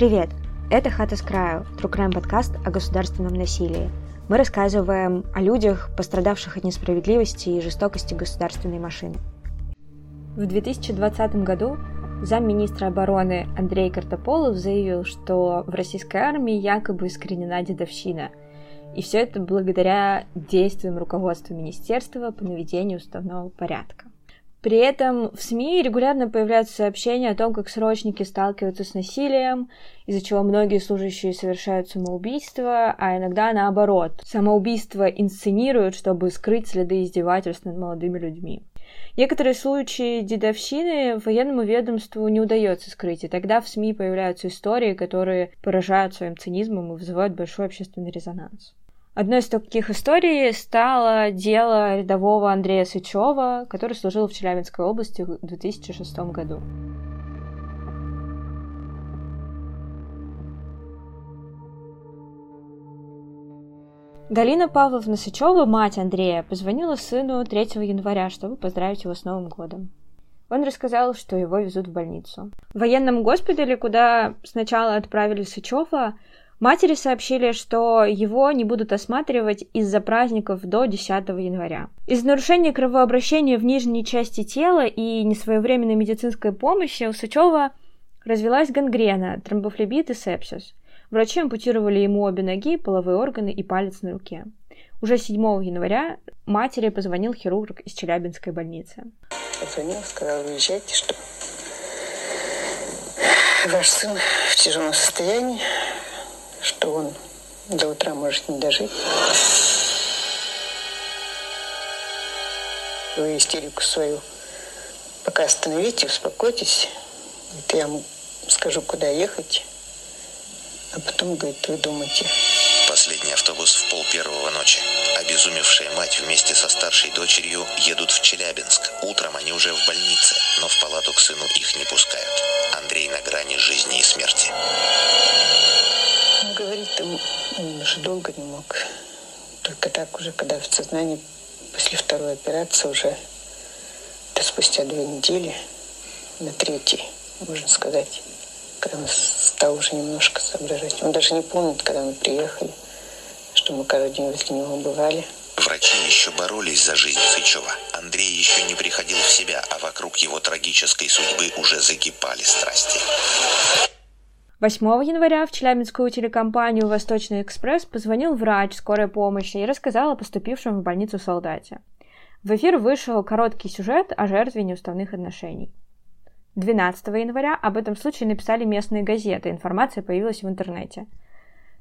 Привет! Это «Хата с краю» – True подкаст о государственном насилии. Мы рассказываем о людях, пострадавших от несправедливости и жестокости государственной машины. В 2020 году замминистра обороны Андрей Картополов заявил, что в российской армии якобы искоренена дедовщина. И все это благодаря действиям руководства министерства по наведению уставного порядка. При этом в СМИ регулярно появляются сообщения о том, как срочники сталкиваются с насилием, из-за чего многие служащие совершают самоубийство, а иногда наоборот. Самоубийство инсценируют, чтобы скрыть следы издевательств над молодыми людьми. Некоторые случаи дедовщины военному ведомству не удается скрыть, и тогда в СМИ появляются истории, которые поражают своим цинизмом и вызывают большой общественный резонанс. Одной из таких историй стало дело рядового Андрея Сычева, который служил в Челябинской области в 2006 году. Галина Павловна Сычева, мать Андрея, позвонила сыну 3 января, чтобы поздравить его с Новым годом. Он рассказал, что его везут в больницу. В военном госпитале, куда сначала отправили Сычева, Матери сообщили, что его не будут осматривать из-за праздников до 10 января. Из-за нарушения кровообращения в нижней части тела и несвоевременной медицинской помощи у Сычева развелась гангрена, тромбофлебит и сепсис. Врачи ампутировали ему обе ноги, половые органы и палец на руке. Уже 7 января матери позвонил хирург из Челябинской больницы. Позвонил, сказал, уезжайте, что ваш сын в тяжелом состоянии, что он до утра может не дожить. Вы истерику свою пока остановите, успокойтесь. Это я вам скажу, куда ехать. А потом, говорит, вы думайте. Последний автобус в пол первого ночи. Обезумевшая мать вместе со старшей дочерью едут в Челябинск. Утром они уже в больнице, но в палату к сыну их не пускают. Андрей на грани жизни и смерти. Там он уже долго не мог. Только так уже, когда в сознании после второй операции уже, это спустя две недели, на третий, можно сказать, когда он стал уже немножко соображать. Он даже не помнит, когда мы приехали, что мы каждый день возле него бывали. Врачи еще боролись за жизнь Сычева. Андрей еще не приходил в себя, а вокруг его трагической судьбы уже закипали страсти. 8 января в челябинскую телекомпанию «Восточный экспресс» позвонил врач скорой помощи и рассказал о поступившем в больницу солдате. В эфир вышел короткий сюжет о жертве неуставных отношений. 12 января об этом случае написали местные газеты, информация появилась в интернете.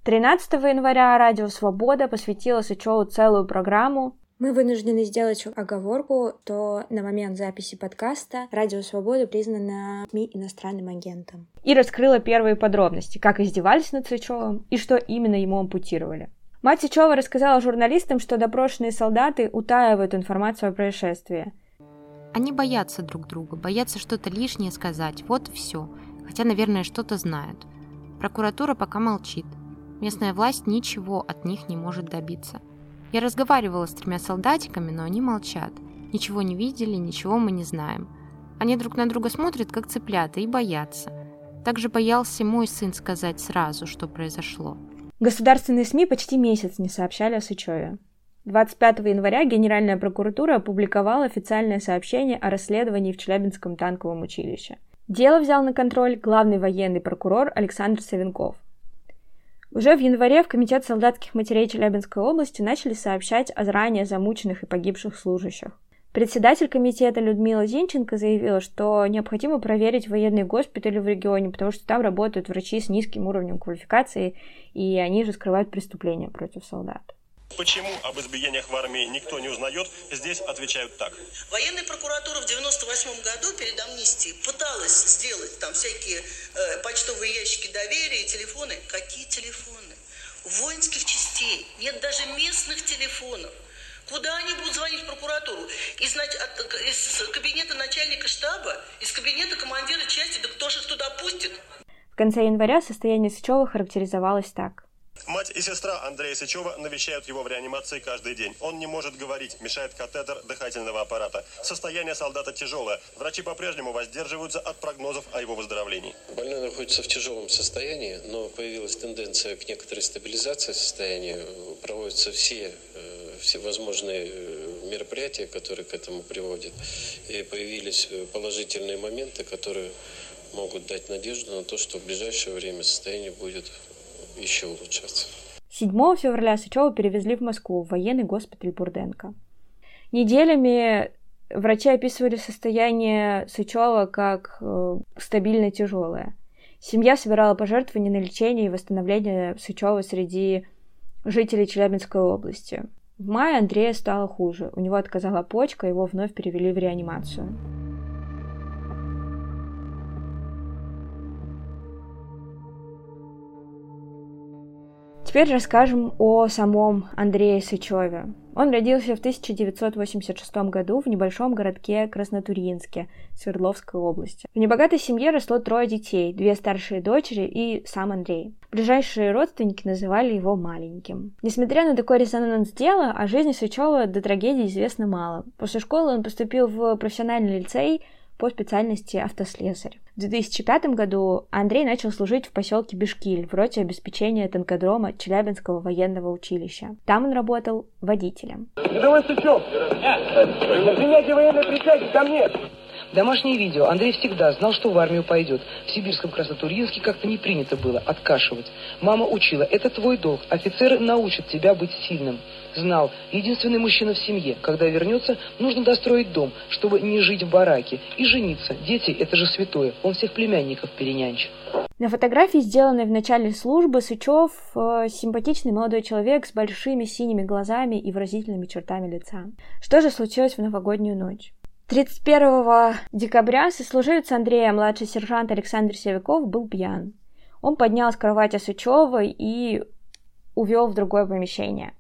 13 января Радио Свобода посвятила Сычеву целую программу мы вынуждены сделать оговорку, то на момент записи подкаста Радио Свобода признана СМИ иностранным агентом. И раскрыла первые подробности, как издевались над Сычевым и что именно ему ампутировали. Мать Сычева рассказала журналистам, что допрошенные солдаты утаивают информацию о происшествии. Они боятся друг друга, боятся что-то лишнее сказать, вот все. Хотя, наверное, что-то знают. Прокуратура пока молчит. Местная власть ничего от них не может добиться. Я разговаривала с тремя солдатиками, но они молчат. Ничего не видели, ничего мы не знаем. Они друг на друга смотрят, как цыплята, и боятся. Также боялся мой сын сказать сразу, что произошло. Государственные СМИ почти месяц не сообщали о Сычеве. 25 января Генеральная прокуратура опубликовала официальное сообщение о расследовании в Челябинском танковом училище. Дело взял на контроль главный военный прокурор Александр Савенков – уже в январе в Комитет солдатских матерей Челябинской области начали сообщать о ранее замученных и погибших служащих. Председатель комитета Людмила Зинченко заявила, что необходимо проверить военные госпитали в регионе, потому что там работают врачи с низким уровнем квалификации, и они же скрывают преступления против солдат. Почему об избиениях в армии никто не узнает, здесь отвечают так. Военная прокуратура в 98 году перед амнистией пыталась сделать там всякие э, почтовые ящики доверия, телефоны. Какие телефоны? Воинских частей. Нет даже местных телефонов. Куда они будут звонить в прокуратуру? Из, от, из кабинета начальника штаба, из кабинета командира части, да кто же их туда пустит? В конце января состояние Сычева характеризовалось так. Мать и сестра Андрея Сычева навещают его в реанимации каждый день. Он не может говорить, мешает катетер дыхательного аппарата. Состояние солдата тяжелое. Врачи по-прежнему воздерживаются от прогнозов о его выздоровлении. Больной находится в тяжелом состоянии, но появилась тенденция к некоторой стабилизации состояния. Проводятся все, э, все возможные э, мероприятия, которые к этому приводят. И появились э, положительные моменты, которые могут дать надежду на то, что в ближайшее время состояние будет еще улучшаться. 7 февраля Сычева перевезли в Москву, в военный госпиталь Бурденко. Неделями врачи описывали состояние Сычева как э, стабильно тяжелое. Семья собирала пожертвования на лечение и восстановление Сычева среди жителей Челябинской области. В мае Андрея стало хуже. У него отказала почка, его вновь перевели в реанимацию. Теперь расскажем о самом Андрее Сычеве. Он родился в 1986 году в небольшом городке Краснотурьинске Свердловской области. В небогатой семье росло трое детей, две старшие дочери и сам Андрей. Ближайшие родственники называли его маленьким. Несмотря на такой резонанс дела, о жизни Сычева до трагедии известно мало. После школы он поступил в профессиональный лицей по специальности автослесарь. В 2005 году Андрей начал служить в поселке Бешкиль в роте обеспечения танкодрома Челябинского военного училища. Там он работал водителем. Рядовой Сычев! Принятие военной присяги ко мне! Домашнее видео. Андрей всегда знал, что в армию пойдет. В сибирском Краснотурьинске как-то не принято было откашивать. Мама учила, это твой долг. Офицеры научат тебя быть сильным. Знал, единственный мужчина в семье. Когда вернется, нужно достроить дом, чтобы не жить в бараке. И жениться. Дети – это же святое. Он всех племянников перенянчит. На фотографии, сделанной в начале службы, Сычев э, симпатичный молодой человек с большими синими глазами и выразительными чертами лица. Что же случилось в новогоднюю ночь? 31 декабря сослуживец Андрея, младший сержант Александр Севяков, был пьян. Он поднял с кровати Сычева и увел в другое помещение.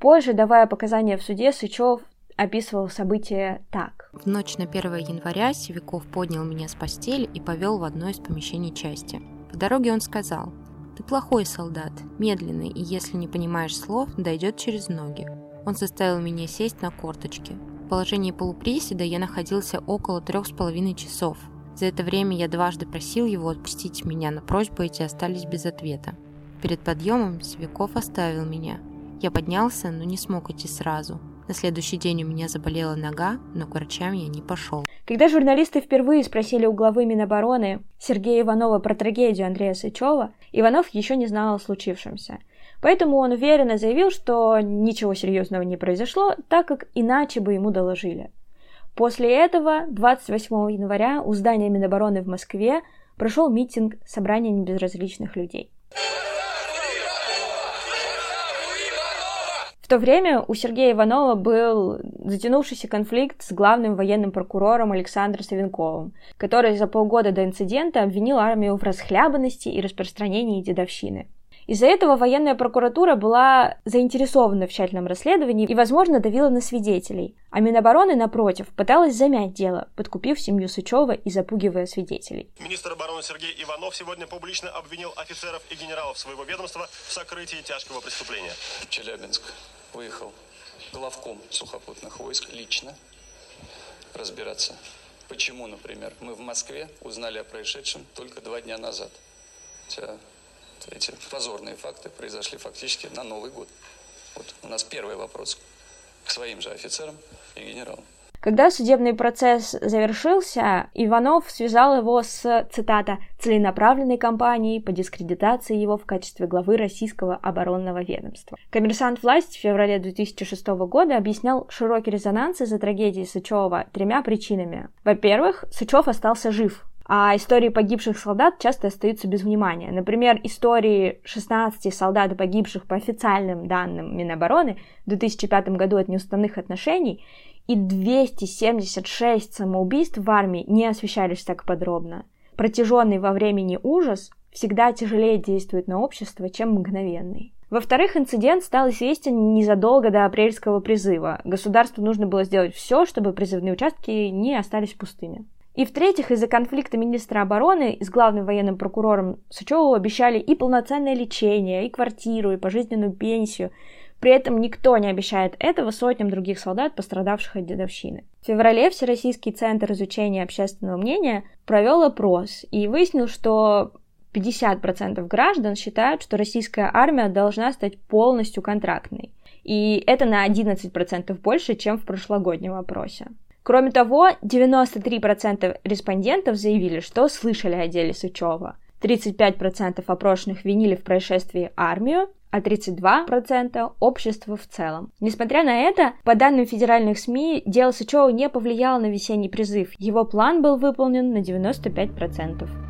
Позже, давая показания в суде, Сычев описывал события так. В ночь на 1 января Севяков поднял меня с постели и повел в одно из помещений части. В дороге он сказал, «Ты плохой солдат, медленный, и если не понимаешь слов, дойдет через ноги». Он заставил меня сесть на корточки положении полуприседа я находился около трех с половиной часов. За это время я дважды просил его отпустить меня, но просьбы эти остались без ответа. Перед подъемом Свеков оставил меня. Я поднялся, но не смог идти сразу. На следующий день у меня заболела нога, но к врачам я не пошел. Когда журналисты впервые спросили у главы Минобороны Сергея Иванова про трагедию Андрея Сычева, Иванов еще не знал о случившемся – Поэтому он уверенно заявил, что ничего серьезного не произошло, так как иначе бы ему доложили. После этого 28 января у здания Минобороны в Москве прошел митинг собрания небезразличных людей. В то время у Сергея Иванова был затянувшийся конфликт с главным военным прокурором Александром Савенковым, который за полгода до инцидента обвинил армию в расхлябанности и распространении дедовщины. Из-за этого военная прокуратура была заинтересована в тщательном расследовании и, возможно, давила на свидетелей. А Минобороны, напротив, пыталась замять дело, подкупив семью Сычева и запугивая свидетелей. Министр обороны Сергей Иванов сегодня публично обвинил офицеров и генералов своего ведомства в сокрытии тяжкого преступления. В Челябинск выехал главком сухопутных войск лично разбираться. Почему, например, мы в Москве узнали о происшедшем только два дня назад. Хотя эти позорные факты произошли фактически на Новый год. Вот у нас первый вопрос к своим же офицерам и генералам. Когда судебный процесс завершился, Иванов связал его с, цитата, «целенаправленной кампанией по дискредитации его в качестве главы российского оборонного ведомства». Коммерсант власти в феврале 2006 года объяснял широкий резонанс из-за трагедии Сычева тремя причинами. Во-первых, Сычев остался жив, а истории погибших солдат часто остаются без внимания. Например, истории 16 солдат, погибших по официальным данным Минобороны в 2005 году от неуставных отношений, и 276 самоубийств в армии не освещались так подробно. Протяженный во времени ужас всегда тяжелее действует на общество, чем мгновенный. Во-вторых, инцидент стал известен незадолго до апрельского призыва. Государству нужно было сделать все, чтобы призывные участки не остались пустыми. И в-третьих, из-за конфликта министра обороны с главным военным прокурором Сычеву обещали и полноценное лечение, и квартиру, и пожизненную пенсию. При этом никто не обещает этого сотням других солдат, пострадавших от дедовщины. В феврале Всероссийский центр изучения общественного мнения провел опрос и выяснил, что 50% граждан считают, что российская армия должна стать полностью контрактной. И это на 11% больше, чем в прошлогоднем опросе. Кроме того, 93% респондентов заявили, что слышали о деле Сычева. 35% опрошенных винили в происшествии армию, а 32% общество в целом. Несмотря на это, по данным федеральных СМИ, дело Сычева не повлияло на весенний призыв. Его план был выполнен на 95%.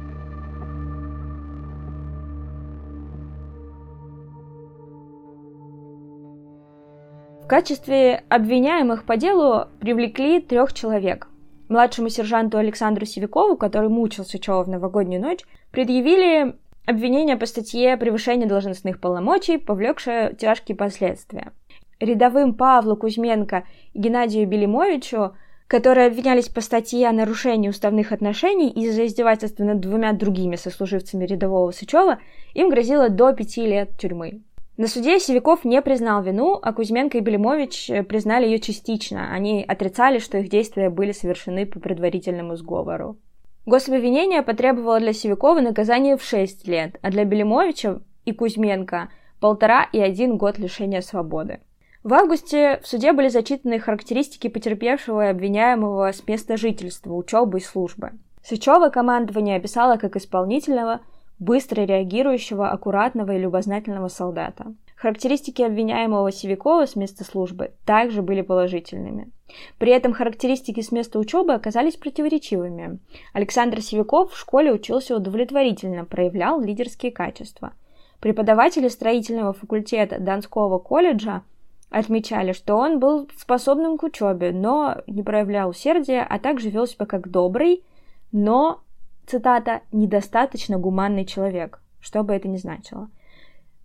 Качестве обвиняемых по делу привлекли трех человек. Младшему сержанту Александру Севикову, который мучил Сычева в новогоднюю ночь, предъявили обвинение по статье «Превышение должностных полномочий, повлекшее тяжкие последствия». Рядовым Павлу Кузьменко и Геннадию Белимовичу, которые обвинялись по статье о нарушении уставных отношений из-за издевательства над двумя другими сослуживцами рядового Сычева, им грозило до пяти лет тюрьмы. На суде Севиков не признал вину, а Кузьменко и Белимович э, признали ее частично. Они отрицали, что их действия были совершены по предварительному сговору. Гособвинение потребовало для Севикова наказание в 6 лет, а для Белимовича и Кузьменко – полтора и один год лишения свободы. В августе в суде были зачитаны характеристики потерпевшего и обвиняемого с места жительства, учебы и службы. Сычева командование описало как исполнительного, быстро реагирующего, аккуратного и любознательного солдата. Характеристики обвиняемого Севикова с места службы также были положительными. При этом характеристики с места учебы оказались противоречивыми. Александр Севиков в школе учился удовлетворительно, проявлял лидерские качества. Преподаватели строительного факультета Донского колледжа отмечали, что он был способным к учебе, но не проявлял усердия, а также вел себя как добрый, но цитата, «недостаточно гуманный человек», что бы это ни значило.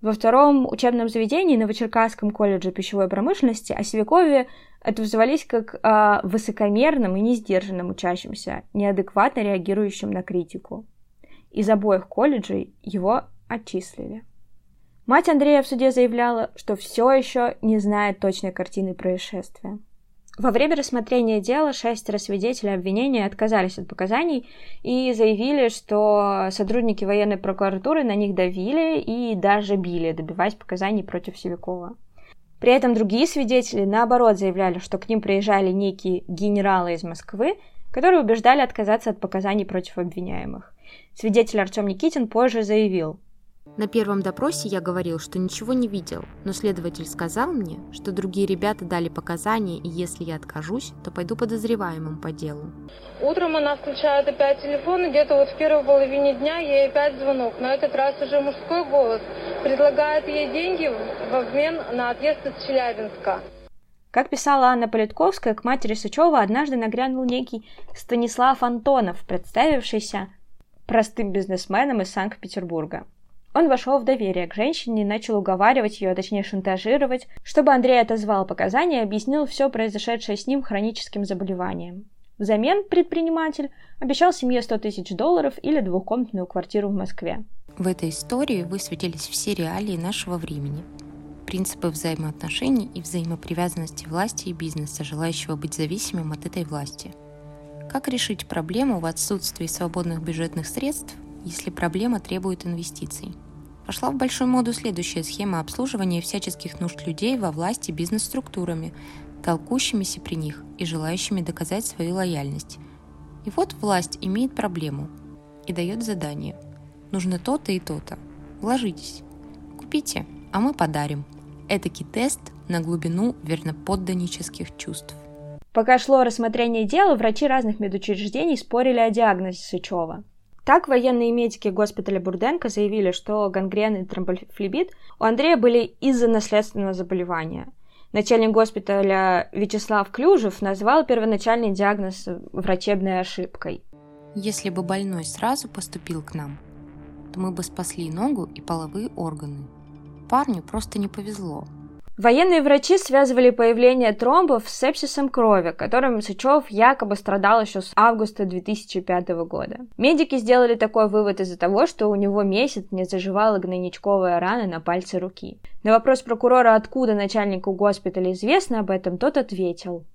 Во втором учебном заведении Новочеркасском колледже пищевой промышленности о Севикове отозвались как о высокомерном и несдержанном учащемся, неадекватно реагирующем на критику. Из обоих колледжей его отчислили. Мать Андрея в суде заявляла, что все еще не знает точной картины происшествия. Во время рассмотрения дела шестеро свидетелей обвинения отказались от показаний и заявили, что сотрудники военной прокуратуры на них давили и даже били, добиваясь показаний против Севикова. При этом другие свидетели, наоборот, заявляли, что к ним приезжали некие генералы из Москвы, которые убеждали отказаться от показаний против обвиняемых. Свидетель Артем Никитин позже заявил, на первом допросе я говорил, что ничего не видел, но следователь сказал мне, что другие ребята дали показания, и если я откажусь, то пойду подозреваемым по делу. Утром она включает опять телефон, и где-то вот в первой половине дня ей опять звонок. На этот раз уже мужской голос. Предлагает ей деньги в обмен на отъезд из Челябинска. Как писала Анна Политковская, к матери Сычева однажды нагрянул некий Станислав Антонов, представившийся простым бизнесменом из Санкт-Петербурга. Он вошел в доверие к женщине и начал уговаривать ее, а точнее шантажировать, чтобы Андрей отозвал показания и объяснил все произошедшее с ним хроническим заболеванием. Взамен предприниматель обещал семье 100 тысяч долларов или двухкомнатную квартиру в Москве. В этой истории высветились все реалии нашего времени. Принципы взаимоотношений и взаимопривязанности власти и бизнеса, желающего быть зависимым от этой власти. Как решить проблему в отсутствии свободных бюджетных средств, если проблема требует инвестиций? Пошла в большую моду следующая схема обслуживания всяческих нужд людей во власти бизнес-структурами, толкущимися при них и желающими доказать свою лояльность. И вот власть имеет проблему и дает задание. Нужно то-то и то-то. Вложитесь. Купите, а мы подарим. Этакий тест на глубину верноподданнических чувств. Пока шло рассмотрение дела, врачи разных медучреждений спорили о диагнозе Сычева. Так, военные медики госпиталя Бурденко заявили, что гангрен и тромбофлебит у Андрея были из-за наследственного заболевания. Начальник госпиталя Вячеслав Клюжев назвал первоначальный диагноз врачебной ошибкой. Если бы больной сразу поступил к нам, то мы бы спасли ногу и половые органы. Парню просто не повезло. Военные врачи связывали появление тромбов с сепсисом крови, которым Сычев якобы страдал еще с августа 2005 года. Медики сделали такой вывод из-за того, что у него месяц не заживала гнойничковая рана на пальце руки. На вопрос прокурора, откуда начальнику госпиталя известно об этом, тот ответил.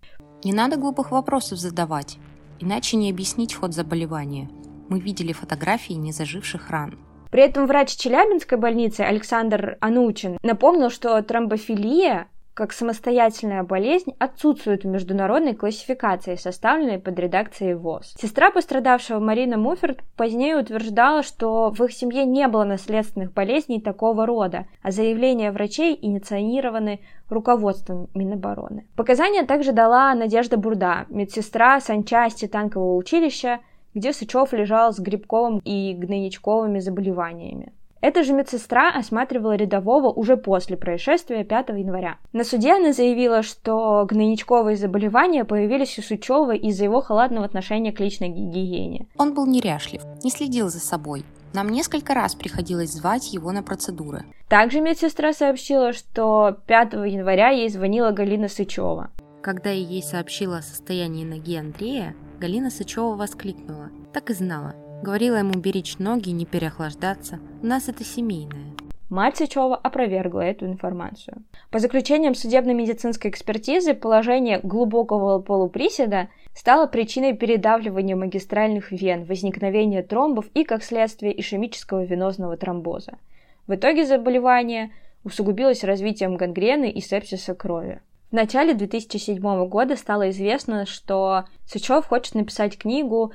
Не надо глупых вопросов задавать, иначе не объяснить ход заболевания. Мы видели фотографии незаживших ран. При этом врач Челябинской больницы Александр Анучин напомнил, что тромбофилия как самостоятельная болезнь отсутствует в международной классификации, составленной под редакцией ВОЗ. Сестра пострадавшего Марина Муферт позднее утверждала, что в их семье не было наследственных болезней такого рода, а заявления врачей инициированы руководством Минобороны. Показания также дала Надежда Бурда, медсестра санчасти танкового училища, где Сычев лежал с грибковым и гнойничковыми заболеваниями. Эта же медсестра осматривала рядового уже после происшествия 5 января. На суде она заявила, что гнойничковые заболевания появились у Сычева из-за его халатного отношения к личной гигиене. Он был неряшлив, не следил за собой. Нам несколько раз приходилось звать его на процедуры. Также медсестра сообщила, что 5 января ей звонила Галина Сычева. Когда я ей сообщила о состоянии ноги Андрея, Галина Сычева воскликнула. Так и знала. Говорила ему беречь ноги, не переохлаждаться. У нас это семейное. Мать Сычева опровергла эту информацию. По заключениям судебно-медицинской экспертизы, положение глубокого полуприседа стало причиной передавливания магистральных вен, возникновения тромбов и, как следствие, ишемического венозного тромбоза. В итоге заболевание усугубилось развитием гангрены и сепсиса крови. В начале 2007 года стало известно, что Сычев хочет написать книгу,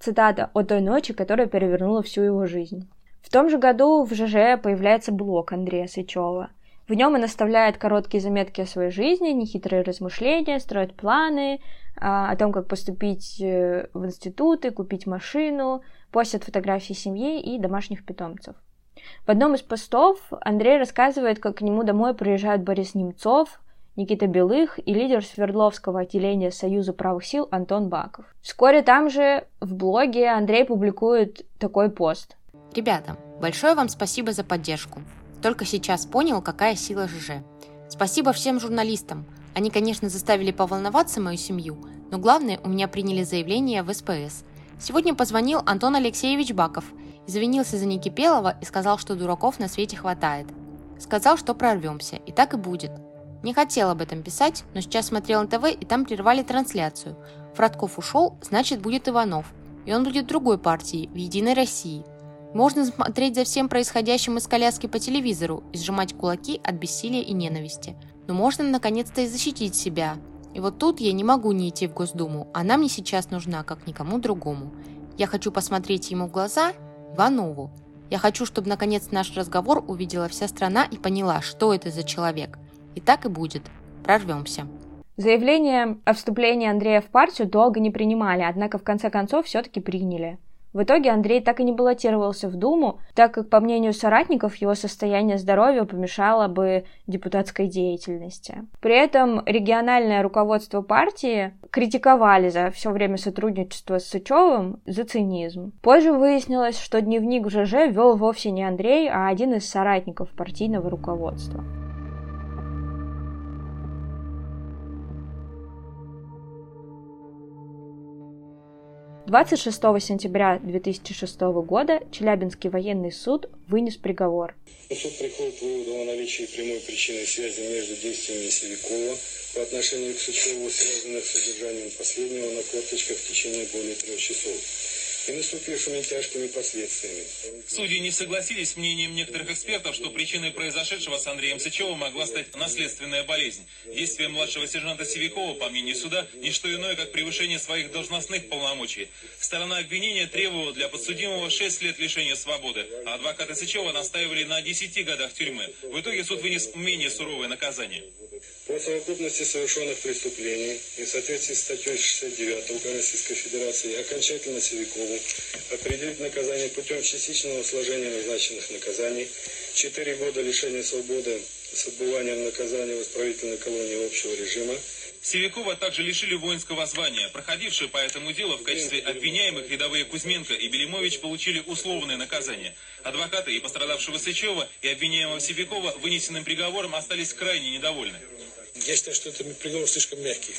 цитата, «о той ночи, которая перевернула всю его жизнь». В том же году в ЖЖ появляется блог Андрея Сычева. В нем он оставляет короткие заметки о своей жизни, нехитрые размышления, строит планы а, о том, как поступить э, в институты, купить машину, постит фотографии семьи и домашних питомцев. В одном из постов Андрей рассказывает, как к нему домой приезжают Борис Немцов, Никита Белых и лидер Свердловского отделения Союза правых сил Антон Баков. Вскоре там же в блоге Андрей публикует такой пост. Ребята, большое вам спасибо за поддержку. Только сейчас понял, какая сила ЖЖ. Спасибо всем журналистам. Они, конечно, заставили поволноваться мою семью, но главное, у меня приняли заявление в СПС. Сегодня позвонил Антон Алексеевич Баков, извинился за Никипелова и сказал, что дураков на свете хватает. Сказал, что прорвемся, и так и будет. Не хотел об этом писать, но сейчас смотрел на ТВ, и там прервали трансляцию. Фродков ушел, значит будет Иванов. И он будет другой партии, в Единой России. Можно смотреть за всем происходящим из коляски по телевизору и сжимать кулаки от бессилия и ненависти. Но можно наконец-то и защитить себя. И вот тут я не могу не идти в Госдуму. Она мне сейчас нужна, как никому другому. Я хочу посмотреть ему в глаза, Иванову. Я хочу, чтобы наконец наш разговор увидела вся страна и поняла, что это за человек. И так и будет. Прорвемся. Заявление о вступлении Андрея в партию долго не принимали, однако в конце концов все-таки приняли. В итоге Андрей так и не баллотировался в Думу, так как, по мнению соратников, его состояние здоровья помешало бы депутатской деятельности. При этом региональное руководство партии критиковали за все время сотрудничества с Сычевым за цинизм. Позже выяснилось, что дневник в ЖЖ вел вовсе не Андрей, а один из соратников партийного руководства. 26 сентября 2006 года Челябинский военный суд вынес приговор. Суд приходит к выводу о наличии прямой причинной связи между действиями Севикова по отношению к Сычеву, связанных с содержанием последнего на корточках в течение более трех часов и наступившими тяжкими последствиями. Судьи не согласились с мнением некоторых экспертов, что причиной произошедшего с Андреем Сычевым могла стать наследственная болезнь. Действие младшего сержанта Севикова, по мнению суда, не что иное, как превышение своих должностных полномочий. Сторона обвинения требовала для подсудимого 6 лет лишения свободы, а адвокаты Сычева настаивали на 10 годах тюрьмы. В итоге суд вынес менее суровое наказание. По совокупности совершенных преступлений и в соответствии с статьей 69 УК Российской Федерации окончательно Севикову определить наказание путем частичного сложения назначенных наказаний, 4 года лишения свободы с отбыванием наказания в исправительной колонии общего режима Севякова также лишили воинского звания. Проходившие по этому делу в качестве обвиняемых рядовые Кузьменко и Белимович получили условное наказание. Адвокаты и пострадавшего Сычева и обвиняемого Севякова вынесенным приговором остались крайне недовольны. Я считаю, что это приговор слишком мягкий.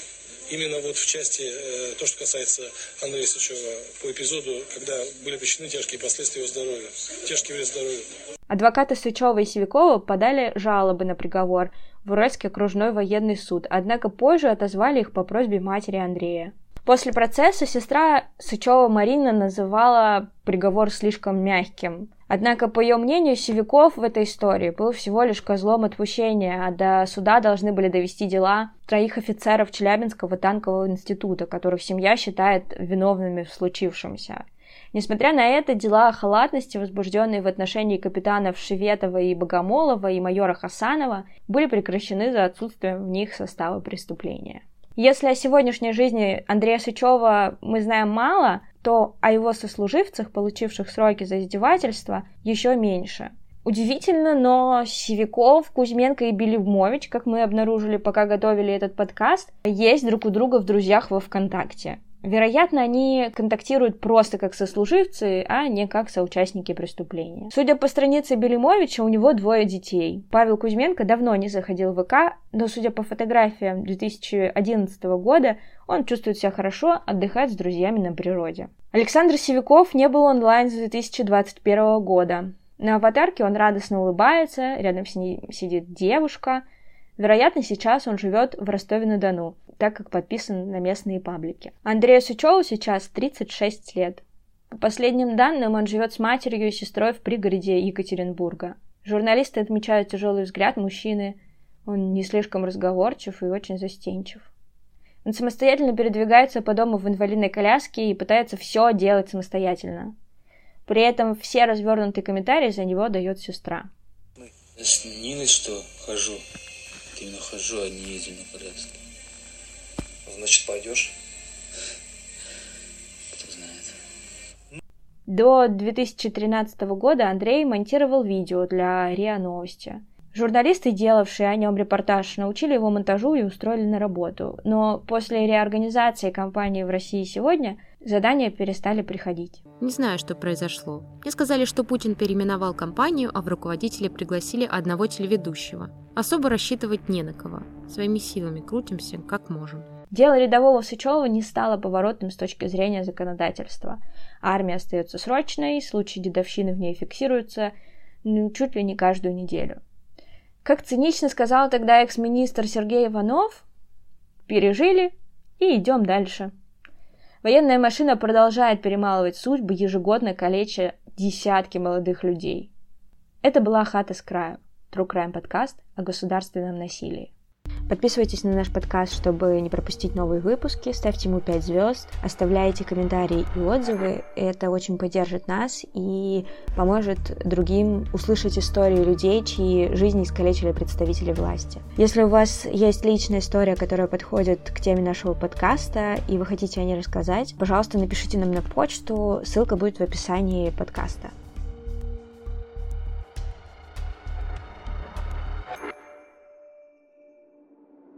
Именно вот в части, э, то, что касается Андрея Сычева, по эпизоду, когда были причинены тяжкие последствия его здоровья, тяжкий вред здоровью. Адвокаты Сычева и Севякова подали жалобы на приговор, в Уральский окружной военный суд, однако позже отозвали их по просьбе матери Андрея. После процесса сестра Сычева Марина называла приговор слишком мягким. Однако, по ее мнению, Севиков в этой истории был всего лишь козлом отпущения, а до суда должны были довести дела троих офицеров Челябинского танкового института, которых семья считает виновными в случившемся. Несмотря на это, дела о халатности, возбужденные в отношении капитанов Шеветова и Богомолова и майора Хасанова, были прекращены за отсутствием в них состава преступления. Если о сегодняшней жизни Андрея Сычева мы знаем мало, то о его сослуживцах, получивших сроки за издевательство, еще меньше. Удивительно, но Севиков, Кузьменко и Белевмович, как мы обнаружили, пока готовили этот подкаст, есть друг у друга в друзьях во ВКонтакте. Вероятно, они контактируют просто как сослуживцы, а не как соучастники преступления. Судя по странице Белимовича, у него двое детей. Павел Кузьменко давно не заходил в ВК, но, судя по фотографиям 2011 года, он чувствует себя хорошо, отдыхает с друзьями на природе. Александр Севиков не был онлайн с 2021 года. На аватарке он радостно улыбается, рядом с ней сидит девушка. Вероятно, сейчас он живет в Ростове-на-Дону так как подписан на местные паблики. Андрею Сычеву сейчас 36 лет. По последним данным, он живет с матерью и сестрой в пригороде Екатеринбурга. Журналисты отмечают тяжелый взгляд мужчины. Он не слишком разговорчив и очень застенчив. Он самостоятельно передвигается по дому в инвалидной коляске и пытается все делать самостоятельно. При этом все развернутые комментарии за него дает сестра. С Ниной что хожу? Именно хожу, а не езжу на. Значит, пойдешь? Кто знает. До 2013 года Андрей монтировал видео для РИА Новости. Журналисты, делавшие о нем репортаж, научили его монтажу и устроили на работу. Но после реорганизации компании в России сегодня задания перестали приходить. Не знаю, что произошло. Мне сказали, что Путин переименовал компанию, а в руководители пригласили одного телеведущего. Особо рассчитывать не на кого. Своими силами крутимся, как можем. Дело рядового Сычева не стало поворотным с точки зрения законодательства. Армия остается срочной, случаи дедовщины в ней фиксируются ну, чуть ли не каждую неделю. Как цинично сказал тогда экс-министр Сергей Иванов, пережили и идем дальше. Военная машина продолжает перемалывать судьбы, ежегодно калеча десятки молодых людей. Это была «Хата с краю» – True Crime подкаст о государственном насилии. Подписывайтесь на наш подкаст, чтобы не пропустить новые выпуски, ставьте ему 5 звезд, оставляйте комментарии и отзывы. Это очень поддержит нас и поможет другим услышать истории людей, чьи жизни искалечили представители власти. Если у вас есть личная история, которая подходит к теме нашего подкаста, и вы хотите о ней рассказать, пожалуйста, напишите нам на почту, ссылка будет в описании подкаста.